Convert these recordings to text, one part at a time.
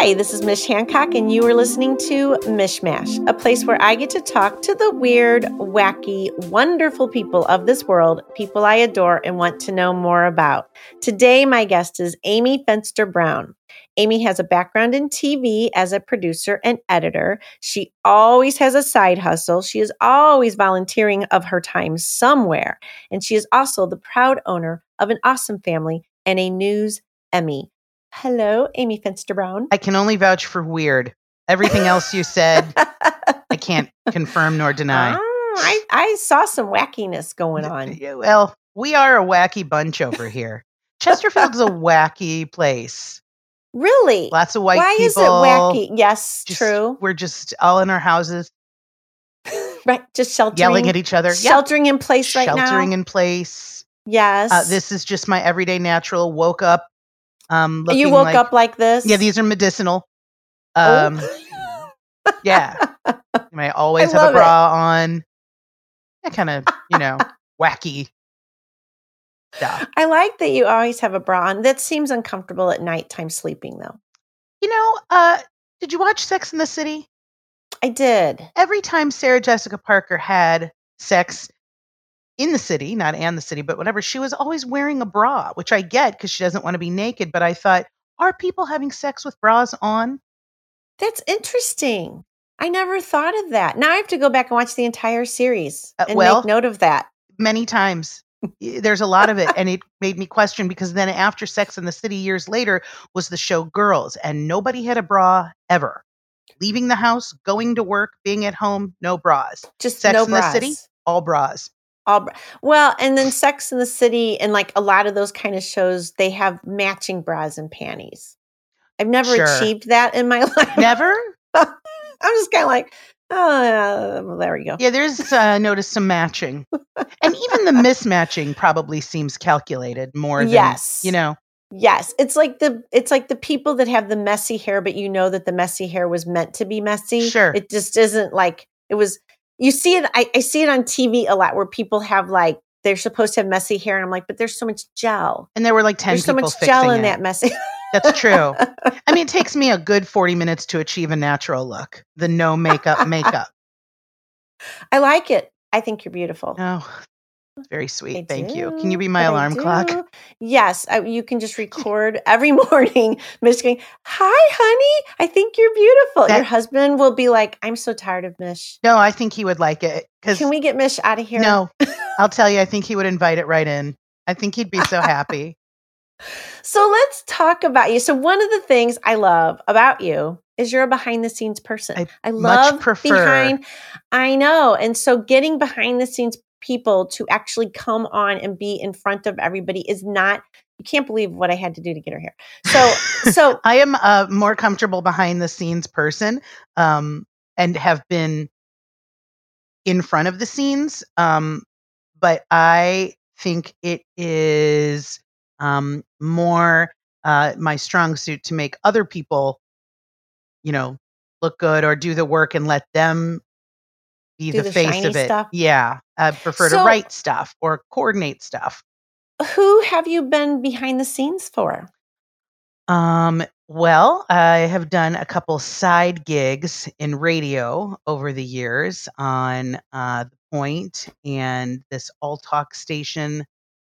Hi, this is Mish Hancock, and you are listening to Mishmash, a place where I get to talk to the weird, wacky, wonderful people of this world, people I adore and want to know more about. Today, my guest is Amy Fenster Brown. Amy has a background in TV as a producer and editor. She always has a side hustle. She is always volunteering of her time somewhere. And she is also the proud owner of an awesome family and a news Emmy. Hello, Amy Fenster Brown. I can only vouch for weird. Everything else you said, I can't confirm nor deny. Oh, I, I saw some wackiness going on. Well, we are a wacky bunch over here. Chesterfield's a wacky place. Really? Lots of white Why people. is it wacky? Yes, Just- true. We're just all in our houses, Right, just sheltering, yelling at each other. Sheltering in place right sheltering now. in place. yes. Uh, this is just my everyday natural. Woke up. Um, looking you woke like, up like this. Yeah, these are medicinal. Oh. Um, yeah. I always I have a it. bra on. That kind of, you know, wacky stuff. I like that you always have a bra on. That seems uncomfortable at nighttime sleeping, though. You know, uh, did you watch Sex in the City? I did. Every time Sarah Jessica Parker had sex in the city, not and the city, but whatever, she was always wearing a bra, which I get because she doesn't want to be naked. But I thought, are people having sex with bras on? That's interesting. I never thought of that. Now I have to go back and watch the entire series Uh, and well- make note of that. Many times. There's a lot of it. And it made me question because then after Sex in the City years later was the show Girls, and nobody had a bra ever. Leaving the house, going to work, being at home, no bras. Just Sex no in the. City? All bras. All well, and then Sex in the City and like a lot of those kind of shows, they have matching bras and panties. I've never Sure. achieved that in my life. Never? I'm just kind of like, oh, well, there we go. Yeah, there's uh, noticed some matching, and even the mismatching probably seems calculated more than Yes. you know. Yes, it's like the it's like the people that have the messy hair, but you know that the messy hair was meant to be messy. Sure. it just isn't like it was. You see it. I, I see it on TV a lot where people have like they're supposed to have messy hair, and I'm like, but there's so much gel. And there were like ten There's so much gel in it. that messy. That's true. I mean, it takes me a good forty minutes to achieve a natural look. The no makeup makeup. I like it. I think you're beautiful. Oh, very sweet. I Thank you. Can you be my I alarm clock? Yes, I, you can just record every morning. Mish going, "Hi, honey. I think you're beautiful." Your husband will be like, "I'm so tired of Mish. No, I think he would like it Can we get Mish out of here?" no, I'll tell you, I think he would invite it right in. I think he'd be so happy. So let's talk about you. So one of the things I love about you is you're a behind the scenes person. I much love prefer- behind. I know, and so getting behind the scenes people to actually come on and be in front of everybody is not. You can't believe what I had to do to get her here. So so I am a more comfortable behind the scenes person um, and have been in front of the scenes. Um, but I think it is um, more uh, my strong suit to make other people, you know, look good or do the work and let them be Do the, the face of it. stuff? Yeah. I prefer So- to write stuff or coordinate stuff. who have you been behind the scenes for? Um, well, I have done a couple side gigs in radio over the years on uh, The Point and this All Talk station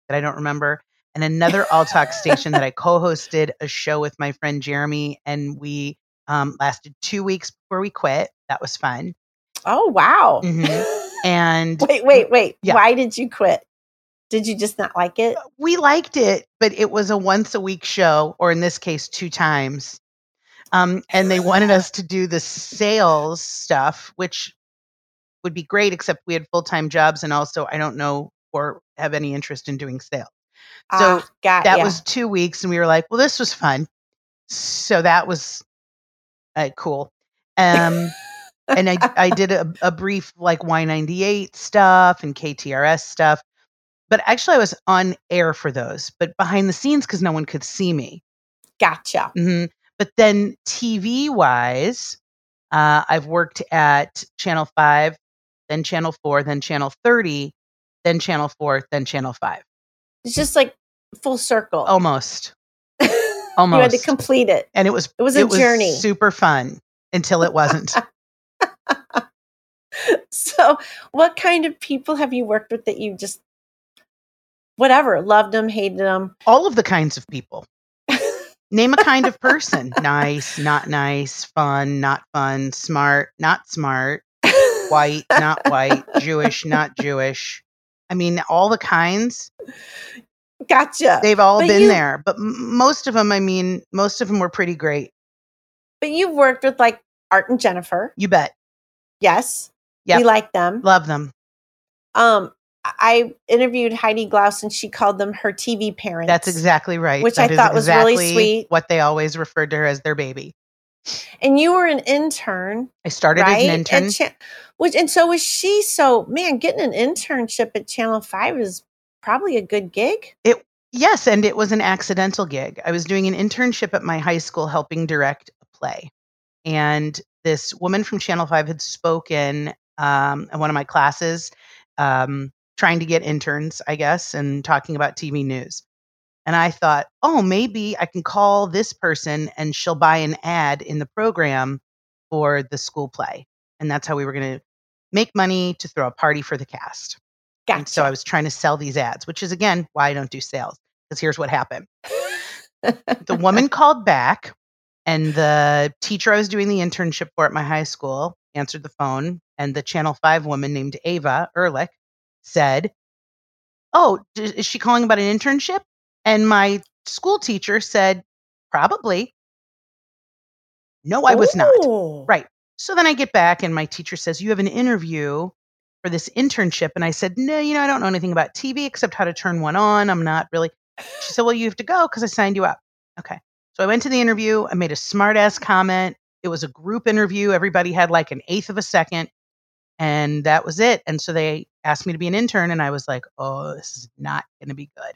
that I don't remember, and another All Talk station that I co hosted a show with my friend Jeremy, and we um, lasted two weeks before we quit. That was fun. Oh wow! Mhm. And wait, wait, wait. Yeah. Why did you quit? Did you just not like it? we liked it, but it was a once a week show, or in this case, two times. Um, and they wanted us to do the sales stuff, which would be great, except we had full time jobs, and also I don't know or have any interest in doing sales. So Ah, got that ya. was two weeks, and we were like, "Well, this was fun." So that was uh, cool. Um, and I I did a, a brief like Y98 stuff and KTRS stuff, but actually I was on air for those, but behind the scenes because no one could see me. gotcha. hmm But then TV wise, uh, I've worked at Channel Five, then Channel Four, then Channel Thirty, then Channel Four, then Channel Five. It's just like full circle. Almost, Almost. You had to complete it. and it was It was a journey. super fun until it wasn't. So, what kind of people have you worked with that you just, whatever, loved them, hated them? All of the kinds of people. Name a kind of person. nice, not nice, fun, not fun, smart, not smart, white, not white, Jewish, not Jewish. I mean, all the kinds. Gotcha. They've all But been you- there, but m- most of them, I mean, most of them were pretty great. but you've worked with like Art and Jennifer. You bet. Yes. We like them. Love them. Um, I interviewed Heidi Glaus and she called them her TV parents. That's exactly right. Which That I thought was really sweet. What they always referred to her as their baby. And you were an intern, I started right? as an intern. Cha- which and so was she. So man, getting an internship at Channel Five is probably a good gig. It Yes, and it was an accidental gig. I was doing an internship at my high school helping direct a play. And this woman from Channel 5 had spoken um, in one of my classes, um, trying to get interns, I guess, and talking about TV news. And I thought, oh, maybe I can call this person and she'll buy an ad in the program for the school play. And that's how we were going to make money to throw a party for the cast. Gotcha. And so I was trying to sell these ads, which is again why I don't do sales. Because here's what happened. The woman called back, and the teacher I was doing the internship for at my high school answered the phone, and the Channel 5 woman named Ava Ehrlich said, Oh, is she calling about an internship? And my school teacher said, Probably. No, I was not. Oh. Right. So then I get back and my teacher says, You have an interview for this internship. And I said, No, you know, I don't know anything about TV except how to turn one on. I'm not really. She said, Well, you have to go because I signed you up. Okay. So I went to the interview. I made a smart ass comment. It was a group interview. Everybody had like an eighth of a second. And that was it. And so they asked me to be an intern. And I was like, Oh, this is not going to be good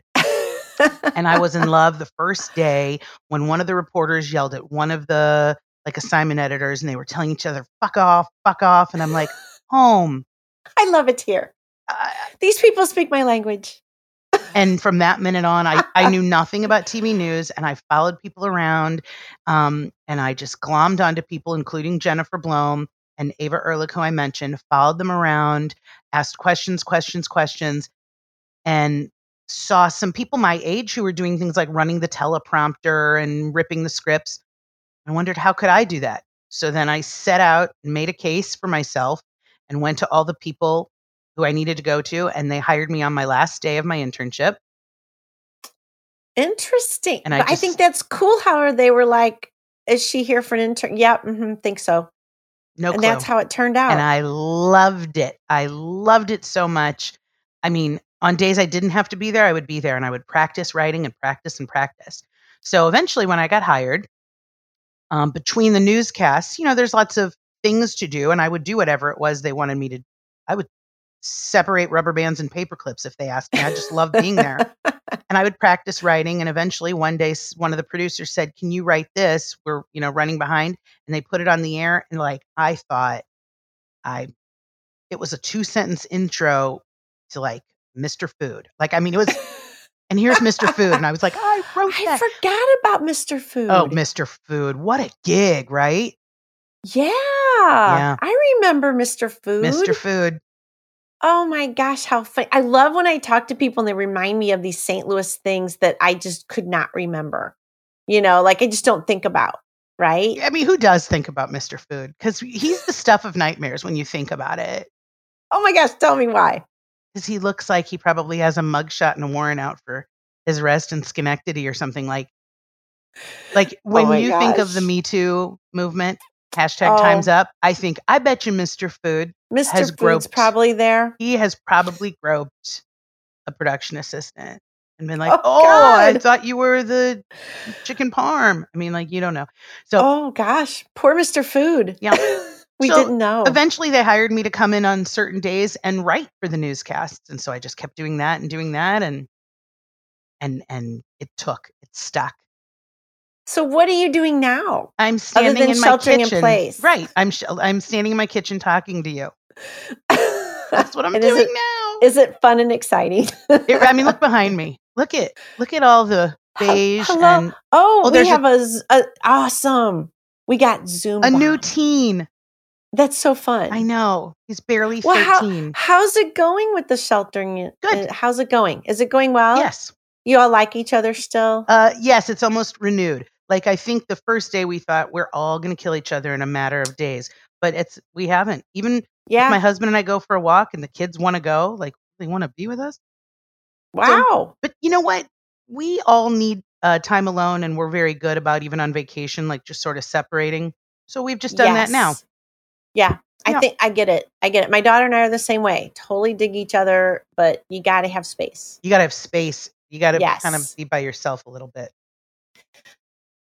and I was in love the first day when one of the reporters yelled at one of the like assignment editors and they were telling each other fuck off fuck off and I'm like home I love it here. Uh, These people speak my language. and from that minute on I, I knew nothing about TV news and I followed people around um, and I just glommed onto people including Jennifer Blome and Ava Ehrlich who I mentioned followed them around asked questions questions questions and saw some people my age who were doing things like running the teleprompter and ripping the scripts. I wondered how could I do that? So then I set out and made a case for myself and went to all the people who I needed to go to and they hired me on my last day of my internship. Interesting. And I But I think that's cool how they were like, is she here for an intern? Yeah, hmm think so. No and clue. that's how it turned out. and I loved it. I loved it so much. I mean, on days I didn't have to be there, I would be there and I would practice writing and practice and practice. So eventually, when I got hired, um, between the newscasts, you know, there's lots of things to do, and I would do whatever it was they wanted me to. I would separate rubber bands and paper clips if they asked me. I just loved being there. and I would practice writing. And eventually, one day, one of the producers said, "Can you write this? We're you know running behind." And they put it on the air, and like I thought, I it was a two sentence intro to like Mr. Food. Like I mean, it was. And here's Mr. Food, and I was like, I wrote I that. forgot about Mr. Oh, Food. Oh, Mr. Food, what a gig, right? yeah. Yeah. I remember Mr. Food. Mr. Food. Oh my gosh, how funny. I love when I talk to people and they remind me of these St. Louis things that I just could not remember. You know, like I just don't think about, right? I mean, who does think about Mr. Food? Because he's the stuff of nightmares when you think about it. Oh my gosh, tell me why. Because he looks like he probably has a mugshot and a warrant out for his arrest in Schenectady or something like. Like oh when Oh you think of the. Me Too movement, hashtag Oh. Times Up. I think I bet you Mr. Food Mr. Has Food's groped. probably there. he has probably groped a production assistant and been like, Oh, "Oh, I thought you were the chicken parm." I mean, like you don't know. So oh gosh, poor Mr. Food. Yeah. we So, didn't know. eventually they hired me to come in on certain days and write for the newscasts and so i just kept doing that and doing that and and and it took it stuck so what are you doing now? i'm standing in my sheltering in kitchen place. right i'm sh- i'm standing in my kitchen talking to you that's what i'm And is doing it- now Is it fun and exciting? It- i mean look behind me look at look at all the beige hello? and Oh, Oh, we have a- a, a- awesome. We got Zoom. a new teen. That's so fun. I know. He's barely Well, how- 13. How's it going with the sheltering? Good. How's it going? Is it going well? yes. You all like each other still? Uh, yes, it's almost renewed. Like I think the first day we thought we're all going to kill each other in a matter of days, but it's we haven't. Even yeah. my husband and I go for a walk, and the kids want to go. Like they want to be with us. wow. But you know what? We all need uh, time alone, and we're very good about even on vacation, like just sort of separating. So we've just done that now. Yeah. I Yeah. think I get it. I get it. My daughter and I are the same way. Totally dig each other, but you got to have space. You got to have space. You got to kind of be by yourself a little bit.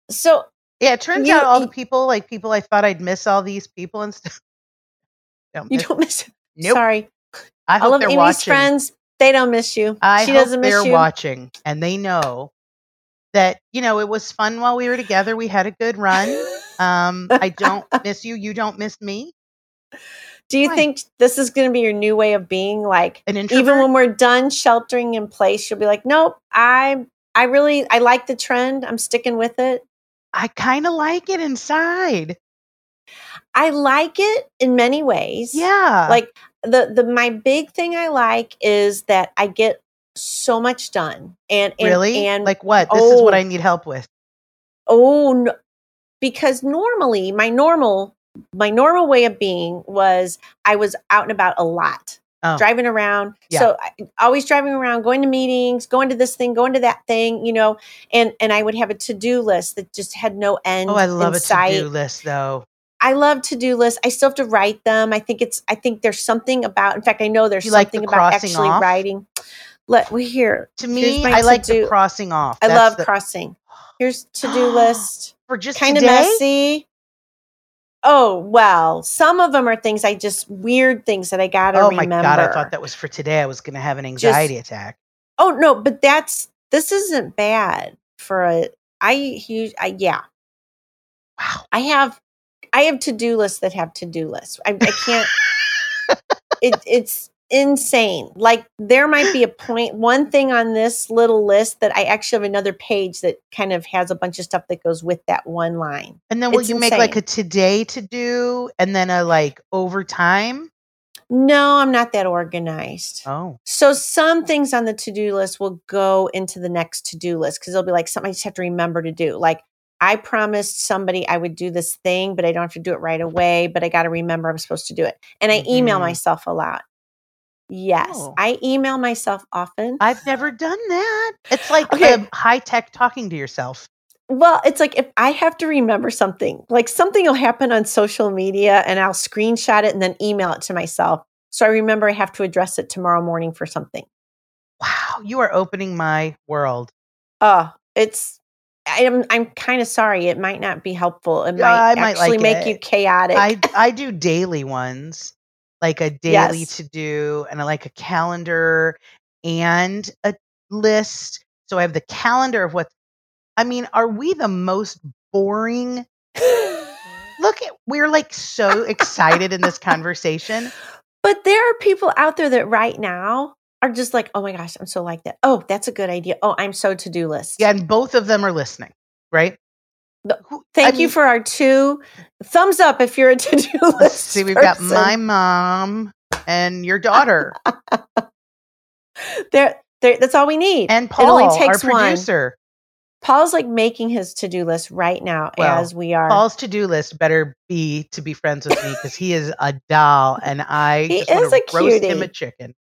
So, Yeah, it turns You- out all the people, like people I thought I'd miss all these people and stuff. Don't you miss. don't miss Nope. Sorry. I hope All of Amy's watching. friends, they don't miss you. I she doesn't miss you. they're watching and they know that you know it was fun while we were together. We had a good run. Um, I don't miss you. You don't miss me. Do you think this is going to be your new way of being? Like, An even when we're done sheltering in place, you'll be like, nope, I, I really, I like the trend. I'm sticking with it. I kind of like it inside. I like it in many ways. Yeah. Like the the my big thing I like is that I get so much done. And, and really? and like what? This is what oh. I need help with. oh no, because normally my normal my normal way of being was I was out and about a lot. Oh. Driving around, Yeah. so I, always driving around, going to meetings, going to this thing, going to that thing, you know, and and I would have a to do list that just had no oh, end. Oh, I love a to-do list though. I love to do lists. I still have to write them. I think it's. I think there's something about. In fact, I know there's You like the something about actually off? writing. Let we hear. To me, I like the to-do- crossing off. I love the- crossing. Here's to do list. for just Kind of messy. Oh well, some of them are things I just weird things that I gotta Oh my remember. god! I thought that was for today. I was going to have an anxiety attack. Oh no, but that's this isn't bad for a. I huge. I yeah. Wow. I have I have to do lists that have to do lists. I, I can't. it, it's insane. Like there might be a point, one thing on this little list that I actually have another page that kind of has a bunch of stuff that goes with that one line. And then will It's you make like a today to do and then a like over time? No, I'm not that organized. Oh. So some things on the to-do list will go into the next to-do list because it'll be like something I just have to remember to do. Like I promised somebody I would do this thing, but I don't have to do it right away, but I got to remember I'm supposed to do it. And I email Mhm. myself a lot. Yes, Oh. I email myself often. I've never done that. It's like Okay. high tech talking to yourself. well, it's like if I have to remember something, like something will happen on social media and I'll screenshot it and then email it to myself. So I remember I have to address it tomorrow morning for something. Wow, you are opening my world. Oh, it's I'm I'm kind of sorry. It might not be helpful. It Yeah, might might actually like make it. you chaotic. I I do daily ones, like a daily Yes. to do, and I like a calendar and a list. So I have the calendar of what. I mean, are we the most boring? Look at we're like so excited in this conversation. but there are people out there that right now are just like, oh my gosh, I'm so like that. Oh, that's a good idea. Oh, I'm so to do list. Yeah, and both of them are listening, right? The- Thank I you mean, for our two thumbs up if you're a to do let's list. see. We've got my mom and your daughter, There, there. That's all we need. and It Paul, only takes our one. producer. Paul's like making his to do list right now Well, as we are. Paul's to do list better be to be friends with me because he is a doll, and I He is a roast him a chicken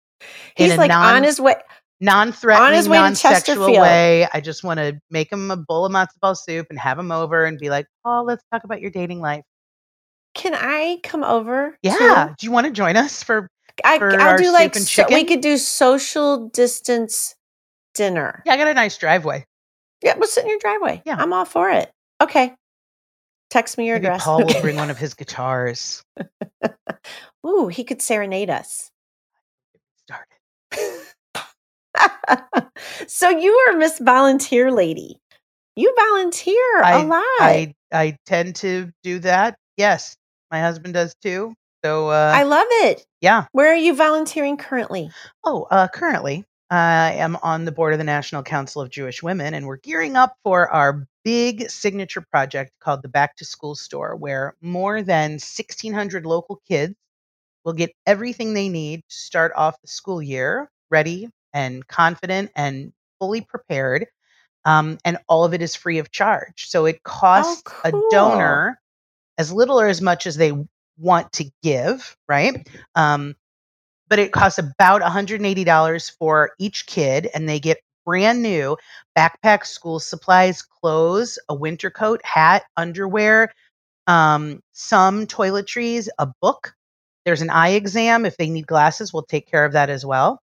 He's like non- on his way. non-threatening, On his way to non-sexual way. I just want to make him a bowl of matzo ball soup and have him over and be like, "Oh, let's talk about your dating life." Can I come over? Yeah, too? do you want to join us for? I, for I'll do like so, we could do social distance dinner. Yeah, I got a nice driveway. Yeah, we'll sit in your driveway. Yeah. I'm all for it. Okay. Text me your Maybe address. Paul will bring one of his guitars. Ooh, he could serenade us. Started. so you are Miss Volunteer Lady. You volunteer a I- lot. I I tend to do that. Yes, my husband does too. So uh, I love it. yeah. Where are you volunteering currently? Oh, uh, currently, I am on the board of the National Council of Jewish Women, and we're gearing up for our big signature project called the Back to School Store, where more than 1,600 local kids will get everything they need to start off the school year ready and confident and fully prepared. Um, and all of it is free of charge. So it costs cool. a donor as little or as much as they want to give, right? Um, but it costs about $180 for each kid, and they get brand new backpack, school supplies, clothes, a winter coat, hat, underwear, um, some toiletries, a book. There's an eye exam. If they need glasses, we'll take care of that as well.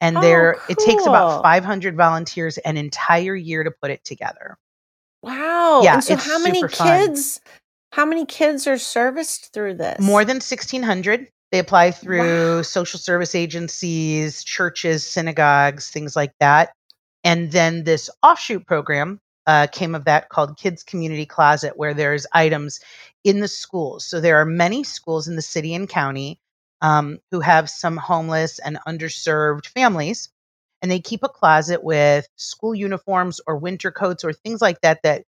And Oh, there, it takes about 500 volunteers an entire year to put it together. Wow. Yeah, and so how many super fun. kids how many kids are serviced through this? More than 1,600. They apply through Wow. social service agencies, churches, synagogues, things like that. And then this offshoot program uh, came of that called Kids Community Closet, where there's items in the schools. So there are many schools in the city and county um, who have some homeless and underserved families. And they keep a closet with school uniforms or winter coats or things like that that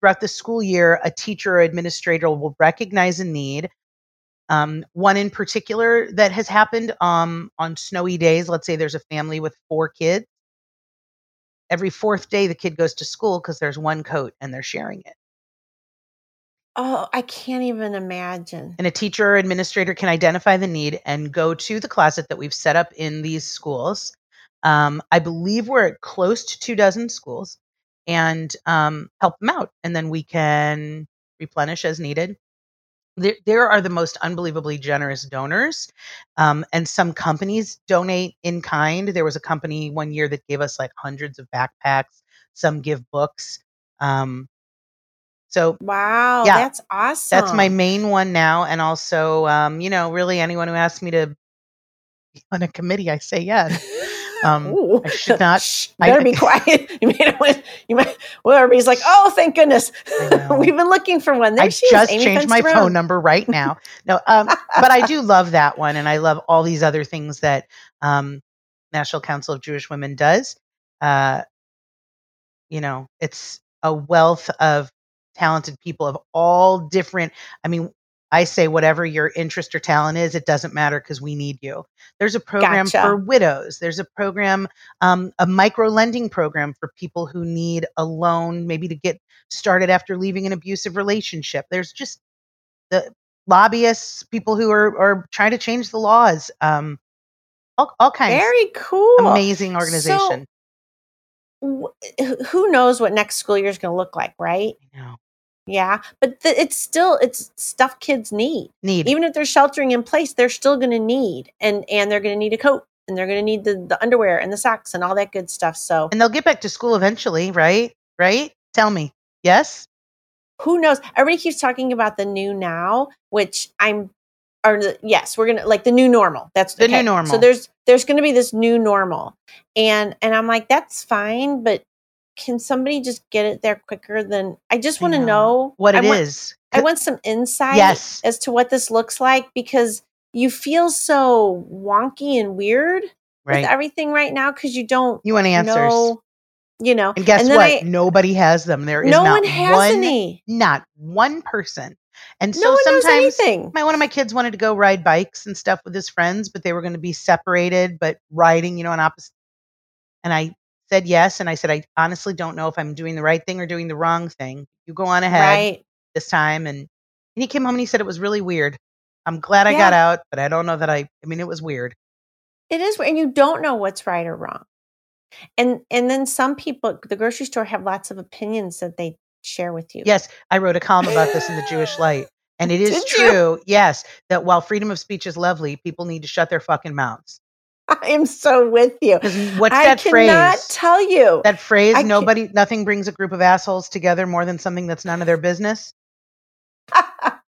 throughout the school year, a teacher or administrator will recognize a need. Um, one in particular that has happened um, on snowy days, let's say there's a family with four kids. Every fourth day, the kid goes to school because there's one coat and they're sharing it. Oh, I can't even imagine. And a teacher or administrator can identify the need and go to the closet that we've set up in these schools. Um, I believe we're at close to two dozen schools and um, help them out. And then we can replenish as needed. There, there are the most unbelievably generous donors. Um, and some companies donate in kind. There was a company one year that gave us like hundreds of backpacks, some give books. Um, so Wow, Yeah, that's awesome. that's my main one now. And also, um, you know, really anyone who asks me to be on a committee, I say yes. Um, Ooh. I should not- Shh, I- better be quiet. You might, you might. Well, everybody's like, "Oh, thank goodness, I we've been looking for one." There I she just Amy changed my phone number right now. No, um, but I do love that one, and I love all these other things that um, National Council of Jewish Women does. Uh, you know, it's a wealth of talented people of all different. I mean, I say whatever your interest or talent is, it doesn't matter because we need you. There's a program Gotcha. for widows. There's a program, um, a micro lending program for people who need a loan, maybe to get started after leaving an abusive relationship. There's just the lobbyists, people who are, are trying to change the laws, um, all, all kinds. Very cool. Amazing organization. wh- who knows what next school year is going to look like, right? I know. Yeah, but th- it's still it's stuff kids need. Need. Even if they're sheltering in place, they're still going to need, and and they're going to need a coat, and they're going to need the the underwear and the socks and all that good stuff. So and they'll get back to school eventually, right? Right? Tell me. Yes? who knows? Everybody keeps talking about the new now, which I'm or the, yes, we're gonna like the new normal. That's The new normal. So normal. There's there's gonna be this new normal, and and I'm like that's fine, but can somebody just get it there quicker than I just want to know. know What I want, is. I want some insight Yes. as to what this looks like because you feel so wonky and weird Right. with everything right now because you don't You want answers. know, you know. and guess then what? I- Nobody has them. There is no not one has one, any. not one person. And so sometimes my one of my kids wanted to go ride bikes and stuff with his friends, but they were going to be separated, but riding, you know, on opposite. And I said yes, and I said I honestly don't know if I'm doing the right thing or doing the wrong thing. You go on ahead Right. this time, and and he came home and he said it was really weird. I'm glad I got out, but I don't know that I. I mean, it was weird. It is, and you don't know what's right or wrong. And and then some people, the grocery store, have lots of opinions that they share with you. Yes, I wrote a column about this in the Jewish Light. And it is Did you? true, yes, that while freedom of speech is lovely, people need to shut their fucking mouths. I am so with you. What's I that cannot phrase? tell you. that phrase, I nobody, nothing brings a group of assholes together more than something that's none of their business.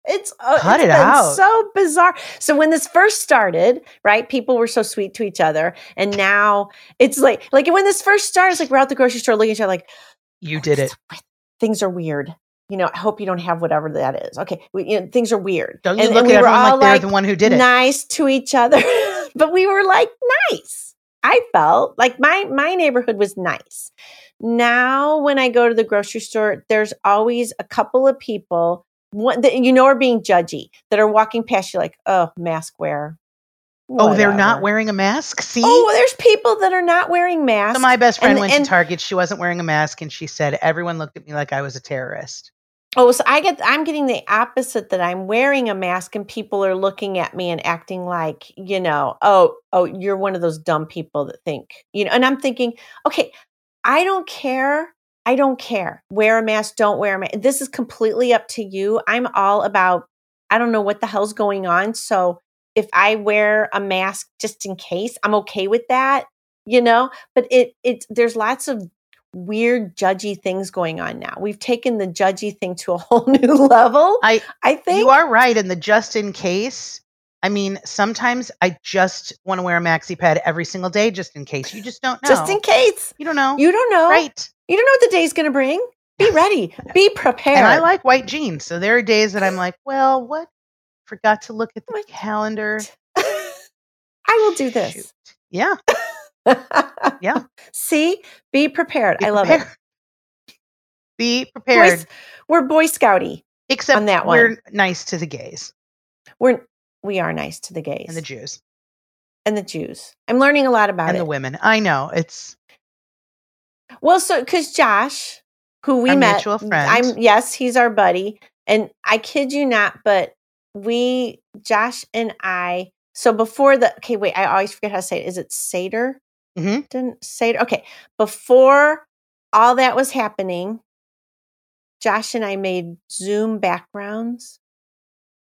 it's uh, Cut it's it out. so bizarre. So when this first started, right, people were so sweet to each other, and now it's like like when this first started, it's like we're out the grocery store looking at each other like You did it. Things are weird. You know, I hope you don't have whatever that is. Okay, we, you know, things are weird. Don't you and, look and at we everyone like they're the one who did it. Nice to each other, but we were like nice. I felt like my my neighborhood was nice. Now when I go to the grocery store, there's always a couple of people one, that you know are being judgy that are walking past you like, oh, mask wearer. Oh, they're not wearing a mask. See, Oh, there's people that are not wearing masks. so my best friend and- went and- to Target. She wasn't wearing a mask, and she said everyone looked at me like I was a terrorist. Oh, so I get I'm getting the opposite that I'm wearing a mask and people are looking at me and acting like, you know, oh, oh, you're one of those dumb people that think, you know, and I'm thinking, okay, I don't care. I don't care. Wear a mask, don't wear a mask. This is completely up to you. I'm all about I don't know what the hell's going on. So if I wear a mask just in case, I'm okay with that, you know? But it it there's lots of weird judgy things going on now. We've taken the judgy thing to a whole new level. I I think you are right, and the just in case. I mean, sometimes I just want to wear a maxi pad every single day, just in case. You just don't know. just in case. you don't know, You don't know. right? You don't know what the day's going to bring. Be ready. Be prepared. And I like white jeans, so there are days that I'm like, well, what? Forgot to look at oh the What? calendar. I will do this. Shoot. Yeah, Yeah. See? Be prepared. be I love prepared. Be prepared. We're Boy Scouty. Except on that one. we're nice to the gays We're we are nice to the gays and the Jews and the Jews. I'm learning a lot about and it. the women. I know it's Well, so because Josh, who we met. I'm yes, he's our buddy, and I kid you not, but we, Josh and I. So before the okay, wait, I always forget how to say it. Is it Seder? Mhm. Didn't Seder? Okay, before all that was happening, Josh and I made Zoom backgrounds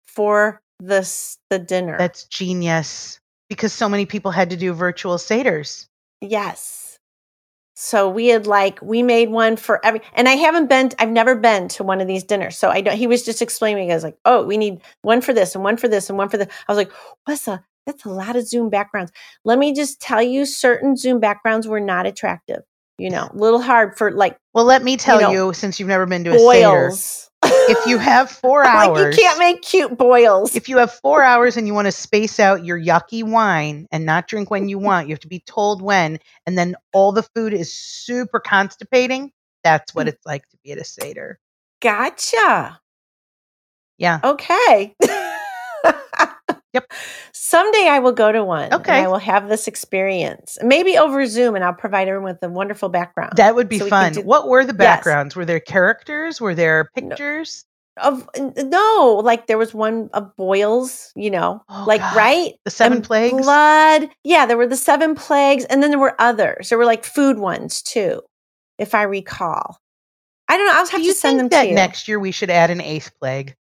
for this the dinner. that's genius because so many people had to do virtual seders. Yes. So we had like we made one for every and I haven't been I've never been to one of these dinners. So I don't he was just explaining I was like, "Oh, we need one for this and one for this and one for this." I was like, "What's a that's a lot of Zoom backgrounds." Let me just tell you certain Zoom backgrounds were not attractive. You know, a little hard for like Well, let me tell you, know, since you've never been to a seder, boils. If you have four hours, like you can't make cute boils. if you have four hours and you want to space out your yucky wine and not drink when you want, you have to be told when, and then all the food is super constipating. That's Mm. what it's like to be at a seder. Gotcha. Yeah. Okay. Yep. Someday I will go to one. and Okay. I will have this experience. Maybe over Zoom and I'll provide everyone with a wonderful background. That would be So we fun. do- what were the Yes. backgrounds? Were there characters? Were there No. pictures? of no, like there was one of boils, you know, Oh, like God. right? The seven And plagues? Blood. Yeah, there were the seven plagues, and then there were others. There were like food ones too, if I recall. I don't know. I'll have Do to you send them that to you. next year we should add an eighth plague?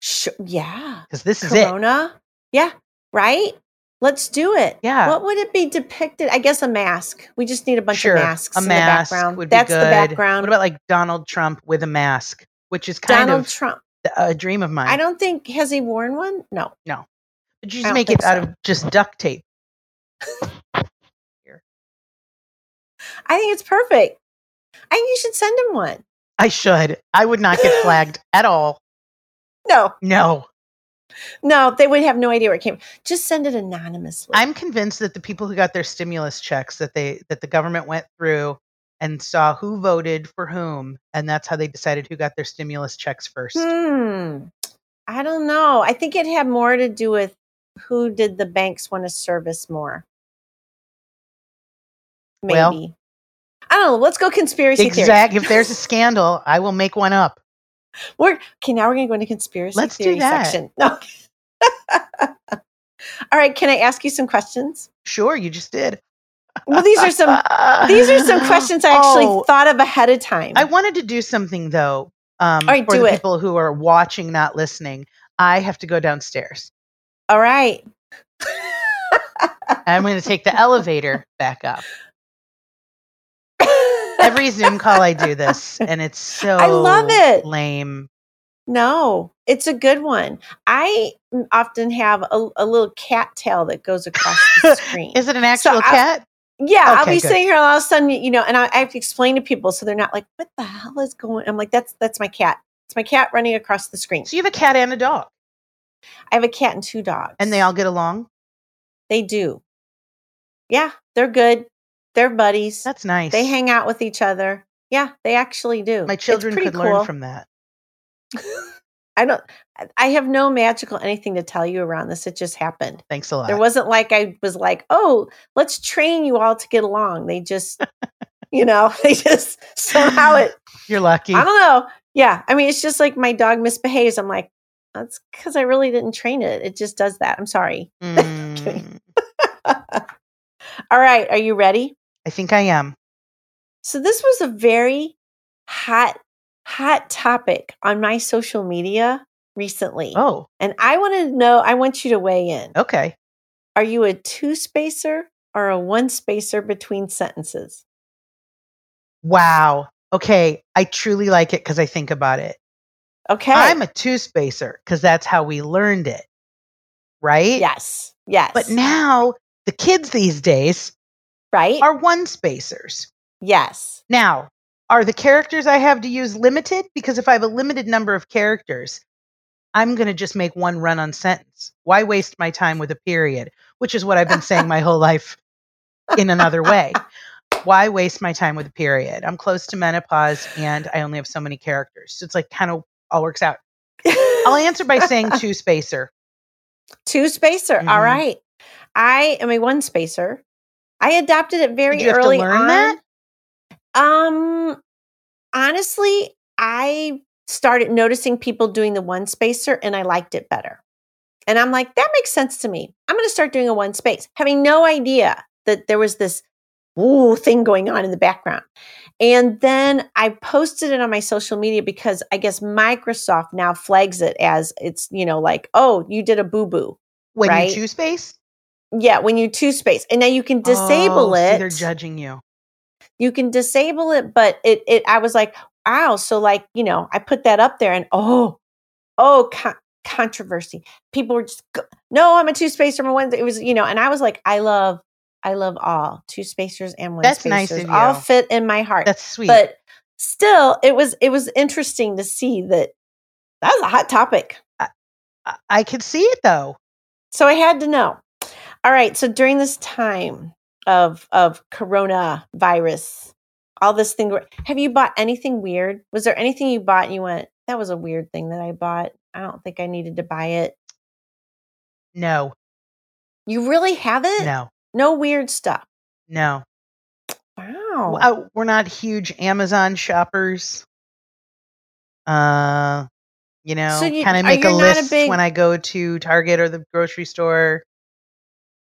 Sure, yeah. Because this is it. Corona. Yeah, right? Let's do it. Yeah. What would it be depicted? I guess a mask. We just need a bunch Sure, of masks a in mask the background. would be That's good. the background. What about like Donald Trump with a mask, which is kind Donald of Trump? a dream of mine. I don't think has he worn one? No. No. But you just make it out so. of just duct tape. I think it's perfect. I think you should send him one. I should. I would not get flagged at all. No, No. no, they would have no idea where it came. From. Just send it anonymously. I'm convinced that the people who got their stimulus checks that they that the government went through and saw who voted for whom, and that's how they decided who got their stimulus checks first. Hmm. I don't know. I think it had more to do with who did the banks want to service more. Maybe. Well- I don't know. Let's go conspiracy. Exact. If there's a scandal, I will make one up. We're okay. Now we're going to go into conspiracy Let's do theory that. section. No. All right. Can I ask you some questions? Sure, you just did. Well, these are some. These are some questions I actually Oh, thought of ahead of time. I wanted to do something though. Um, All right, for do the it. people who are watching, not listening, I have to go downstairs. All right. I'm going to take the elevator back up. Every Zoom call, I do this, and it's so I love it. lame. No, it's a good one. I often have a, a little cat tail that goes across the screen. Is it an actual I- cat? yeah, I'll be good. sitting here and all of a sudden, you know, and I, I have to explain to people so they're not like, "What the hell is going?" I'm like, "That's that's my cat. It's my cat running across the screen." So you have a cat and a dog, I have a cat and two dogs, and they all get along. they do. Yeah, they're good. They're buddies. That's nice. They hang out with each other. Yeah, they actually do. My children could cool. learn from that. I don't. I have no magical anything to tell you around this. It just happened. Thanks a lot. There wasn't like I was like, oh, let's train you all to get along. They just, you know, they just somehow it. You're lucky. I don't know. Yeah, I mean, it's just like my dog misbehaves. I'm like, that's because I really didn't train it. It just does that. I'm sorry. Mm, All right, are you ready? I think I am. So this was a very hot, hot topic on my social media recently. Oh, And I want to know, I want you to weigh in. okay. Are you a two spacer or a one spacer between sentences? Wow. Okay. I truly like it because I think about it. Okay. I'm a two spacer because that's how we learned it. Right? yes. Yes. But now the kids these days right? are one spacers. yes. Now, are the characters I have to use limited? Because if I have a limited number of characters, I'm going to just make one run on sentence. Why waste my time with a period? Which is what I've been saying my whole life in another way. Why waste my time with a period? I'm close to menopause and I only have so many characters. So it's like kind of all works out. I'll answer by saying two spacer. two spacer. All Mhm. right. I am a one spacer. I adopted it very Did you have to early learn on. that? Um honestly, I started noticing people doing the one spacer and I liked it better. And I'm like, that makes sense to me. I'm going to start doing a one space, having no idea that there was this ooh thing going on in the background. And then I posted it on my social media because I guess Microsoft now flags it as it's, you know, like, oh, you did a boo boo. When Right. you two space? Yeah, when you two space. And now you can disable Oh, it they're judging you. you can disable it but it it i was like wow so like you know i put that up there and oh oh con- controversy people were just no i'm a two spacer i'm a one it was you know and i was like i love i love all two spacers and one That's spacers nice of you. all fit in my heart That's sweet. but still it was it was interesting to see that that was a hot topic I, I could see it though. so i had to know all right so during this time of of coronavirus all this thing have you bought anything weird? Was there anything you bought and you went that was a weird thing that i bought. I don't think i needed to buy it. No, you really haven't? No, no weird stuff. No. wow. Well, we're not huge Amazon shoppers. Uh, you know, So kind of make a list big- when I go to Target or the grocery store.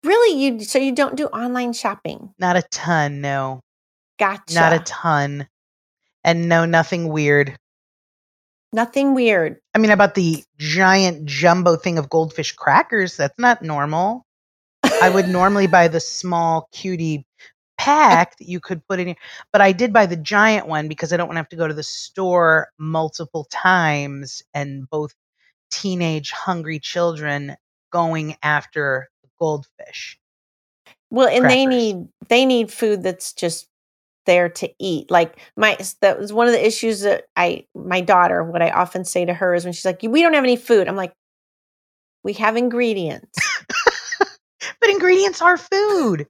Really you so you don't do online shopping? Not a ton, no, gotcha not a ton, and no, nothing weird. nothing weird. I mean, about the giant jumbo thing of goldfish crackers, that's not normal. I would normally buy the small cutie pack that you could put in here, but I did buy the giant one because I don't want to have to go to the store multiple times and both teenage hungry children going after goldfish. Well, and they need they need food that's just there to eat. Like my that was one of the issues that I my daughter what I often say to her is when she's like, "We don't have any food." I'm like, "We have ingredients. But ingredients are food.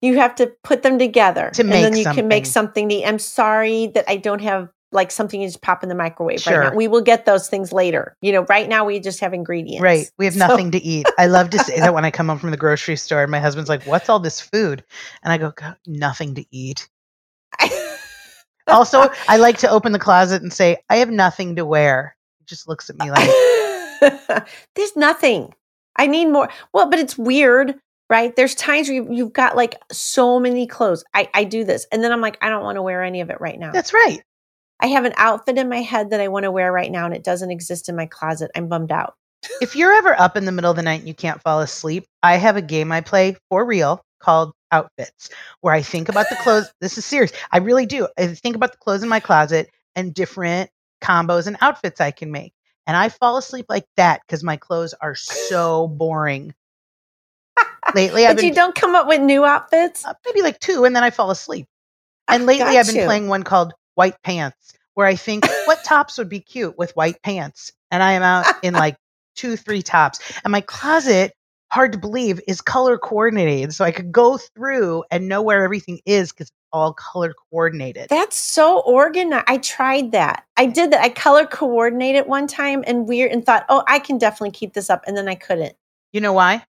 you have to put them together, To and then you can make something. something to eat." I'm sorry that I don't have like something you just pop in the microwave right Sure. now. We will get those things later. You know, right now we just have ingredients. Right. We have So- nothing to eat. I love to say that when I come home from the grocery store. and My husband's like, What's all this food? And I go, Nothing to eat. Also, I like to open the closet and say, I have nothing to wear. He just looks at me like, There's nothing. I need more. Well, but it's weird, right? There's times where you, you've got like so many clothes. I, I do this. And then I'm like, I don't want to wear any of it right now. That's right. I have an outfit in my head that I want to wear right now and it doesn't exist in my closet. I'm bummed out. If you're ever up in the middle of the night and you can't fall asleep, I have a game I play for real called Outfits, where I think about the clothes. This is serious. I really do. I think about the clothes in my closet and different combos and outfits I can make. And I fall asleep like that because my clothes are so boring. Lately, I've But been you don't come up with new outfits? uh, maybe like two, and then I fall asleep. And lately, I've been you. playing one called White Pants, where I think what tops would be cute with white pants, and I am out in like two, three tops, and my closet hard to believe, is color coordinated. So I could go through and know where everything is because all color coordinated. That's so organized. I tried that. I did that. I color coordinated one time and weird and thought, oh, I can definitely keep this up. And then I couldn't. You know why?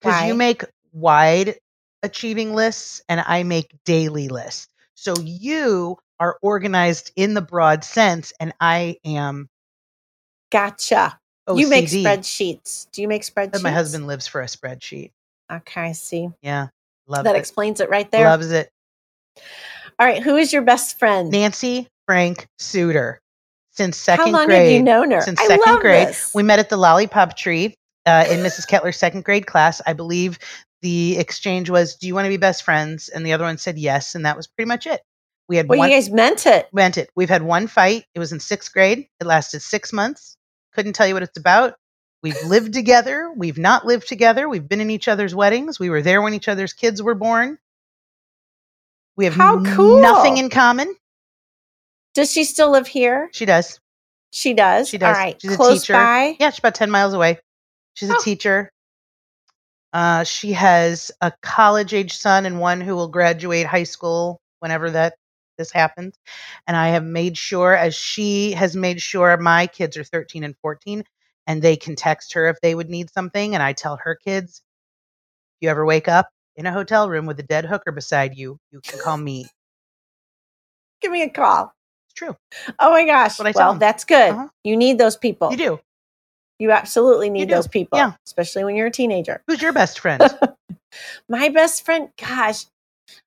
Because you make wide achieving lists and I make daily lists. So you are organized in the broad sense, and I am Gotcha. OCD. You make spreadsheets. Do you make spreadsheets? But my husband lives for a spreadsheet. Okay, I see. Yeah, loves that it. explains it right there. Loves it. All right, who is your best friend? Nancy Frank Suter. Since second How long grade. have you known her? since I second love grade. This. We met at the Lollipop Tree uh, in Mrs. Kettler's second grade class. I believe the exchange was, "Do you want to be best friends?" And the other one said yes, and that was pretty much it. We had well, one you guys meant it. meant it. We've had one fight. It was in sixth grade. It lasted six months. Couldn't tell you what it's about. We've lived together. We've not lived together. We've been in each other's weddings. We were there when each other's kids were born. We have How cool. nothing in common. Does she still live here? She does. She does. She does. All right, She's a close teacher. by. Yeah, she's about 10 miles away. She's a Oh. teacher. Uh, she has a college age son and one who will graduate high school whenever that this happens. And I have made sure, as she has made sure, my kids are 13 and 14, and they can text her if they would need something. And I tell her kids, if you ever wake up in a hotel room with a dead hooker beside you, you can call me. Give me a call. It's true. Oh my gosh. what I tell that's good. Uh-huh. You need those people. You do. You absolutely need do. those people, Yeah. especially when you're a teenager. Who's your best friend? My best friend, gosh,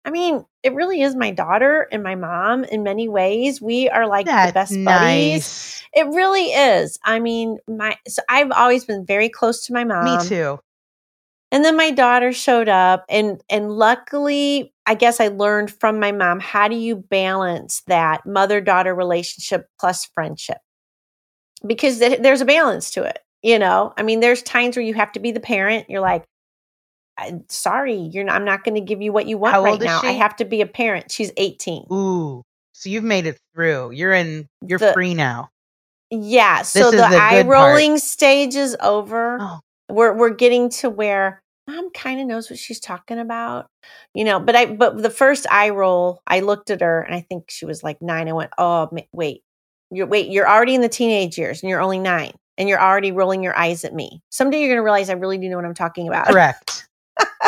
I mean, it really is my daughter and my mom in many ways. We are like the That's best buddies. nice. It really is. I mean, my so I've always been very close to my mom. Me too. And then my daughter showed up and and luckily I guess I learned from my mom how do you balance that mother-daughter relationship plus friendship? Because th- there's a balance to it, you know? I mean, there's times where you have to be the parent. You're like sorry, you're not, I'm not going to give you what you want How right now. I have to be a parent. She's 18. Ooh. So you've made it through. You're in you're The- free now. Yeah, so the, eye part. rolling stage is over. Oh. We're we're getting to where mom kind of knows what she's talking about, you know. But I but the first eye roll, I looked at her and I think she was like nine. I went, oh ma- wait, you're wait, you're already in the teenage years and you're only nine and you're already rolling your eyes at me. Someday you're gonna realize I really do know what I'm talking about. Correct.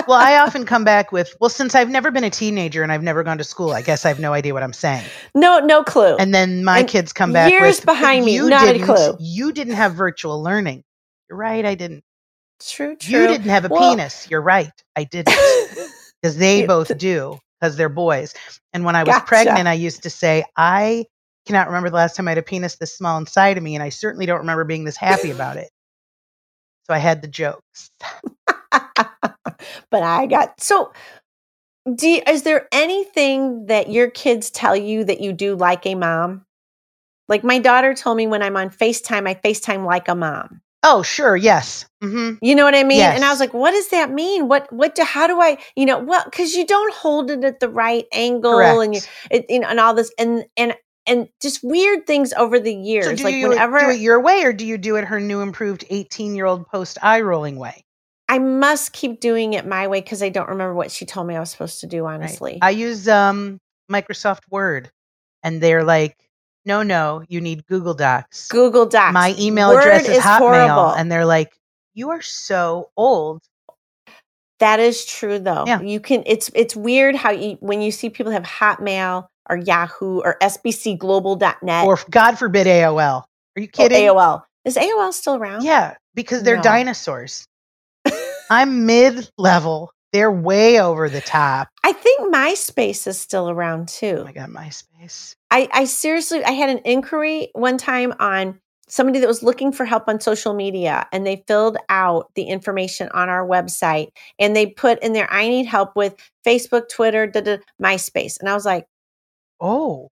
well, I often come back with, well, since I've never been a teenager and I've never gone to school, I guess I have no idea what I'm saying. No, no clue. And then my And kids come back years with, "But behind me, not a clue." You didn't have virtual learning. You're right, I didn't. true, true. You didn't have a Well- penis. You're right, I didn't. Because they both do, because they're boys. And when I was Gotcha. pregnant, I used to say, I cannot remember the last time I had a penis this small inside of me, and I certainly don't remember being this happy about it. So I had the jokes. but I got so. Do you- is there anything that your kids tell you that you do like a mom? Like my daughter told me when I'm on FaceTime, I FaceTime like a mom. Oh, sure, yes. hmm You know what I mean? And I was like, what does that mean? What what do how do I, you know, well, because you don't hold it at the right angle and you it, you know, and all this and and and just weird things over the years. So do like you whenever do it your way, or do you do it her new improved eighteen-year-old post eye rolling way? I must keep doing it my way because I don't remember what she told me I was supposed to do, Right. honestly. I use um, Microsoft Word, and they're like, "No, no, you need Google Docs." Google Docs. My email Word address is, Hotmail, horrible. and they're like, "You are so old." That is true though. Yeah. You can it's it's weird how you when you see people have Hotmail or Yahoo or SBCglobal.net Or God forbid AOL. Are you or kidding? AOL. Is AOL still around? Yeah, because they're No. dinosaurs. I'm mid-level. They're way over the top. I think MySpace is still around too. Oh my god, MySpace. I, I seriously I had an inquiry one time on somebody that was looking for help on social media and they filled out the information on our website and they put in there I need help with Facebook, Twitter, da, da, MySpace. And I was like, Oh,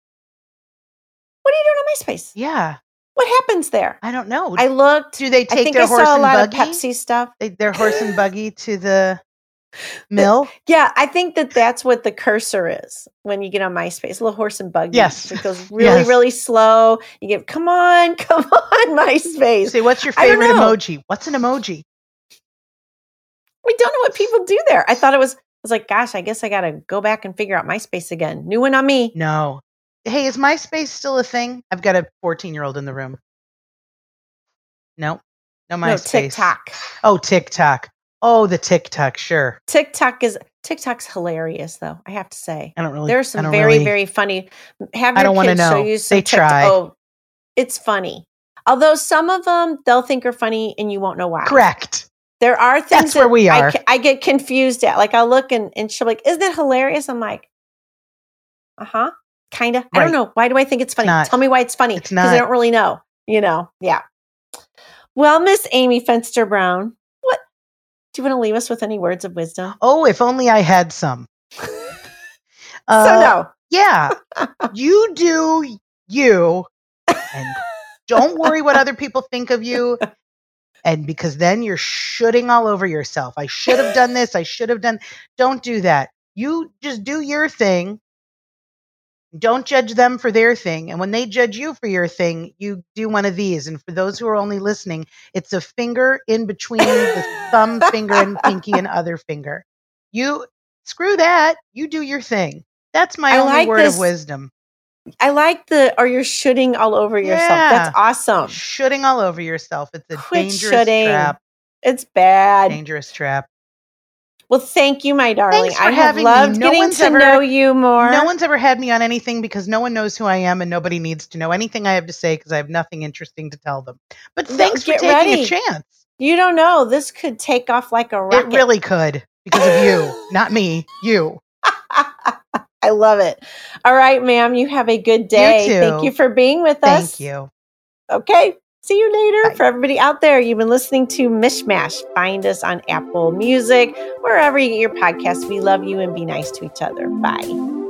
what are you doing on MySpace? yeah. What happens there? I don't know. I looked. Do they I take their I horse saw a lot buggy? of Pepsi stuff. They, their horse and buggy to the mill. Yeah, I think that that's what the cursor is when you get on MySpace. A little horse and buggy. Yes. It goes really, Yes. really slow. You get, come on, come on, MySpace. Say, what's your favorite emoji? What's an emoji? We don't know what people do there. I thought it was, I was like, gosh, I guess I got to go back and figure out MySpace again. New one on me. No. Hey, is MySpace still a thing? I've got a 14 year old in the room. No, no No, MySpace. TikTok. Oh, TikTok. Oh, the TikTok. Sure. TikTok is, TikTok's hilarious though, I have to say. I don't really. There are some very, really- very funny. Have I don't kids show know. you They TikTok- try. Oh, it's funny. Although some of them they'll think are funny and you won't know why. Correct. There are things That's where we I are. ca- I, get confused at. Like I'll look and, and she'll be like, "Isn't it hilarious?" I'm like, "Uh huh, kind of." I don't know. Why do I think it's funny? not. Tell me why it's funny. Because I don't really know. You know? Yeah. Well, Miss Amy Fenster Brown, what do you want to leave us with? Any words of wisdom? Oh, if only I had some. so Uh, no. Yeah. you do you. And don't worry what other people think of you. And because then you're shooting all over yourself. I should have done this. I should have done. Don't do that. You just do your thing. Don't judge them for their thing. And when they judge you for your thing, you do one of these. And for those who are only listening, it's a finger in between the thumb finger and pinky and other finger. You screw that. You do your thing. That's my I only like word this. of wisdom. I like the or you're shooting all over yourself. That's awesome. Shooting all over yourself. It's a Quit dangerous shooting. trap. It's bad. Dangerous trap. Well, thank you, my darling. Thanks for I have having me. loved No getting to ever- know you more. No one's ever had me on anything because no one knows who I am and nobody needs to know anything I have to say because I have nothing interesting to tell them. But No, thanks for get taking ready. a chance. You don't know. This could take off like a rocket. It really could because of you, not me, you. I love it. All right, ma'am. You have a good day. Thank too. you for being with us. Thank you. Okay. See you later. Bye. For everybody out there, you've been listening to Mishmash. Find us on Apple Music, wherever you get your podcasts. We love you and be nice to each other. Bye.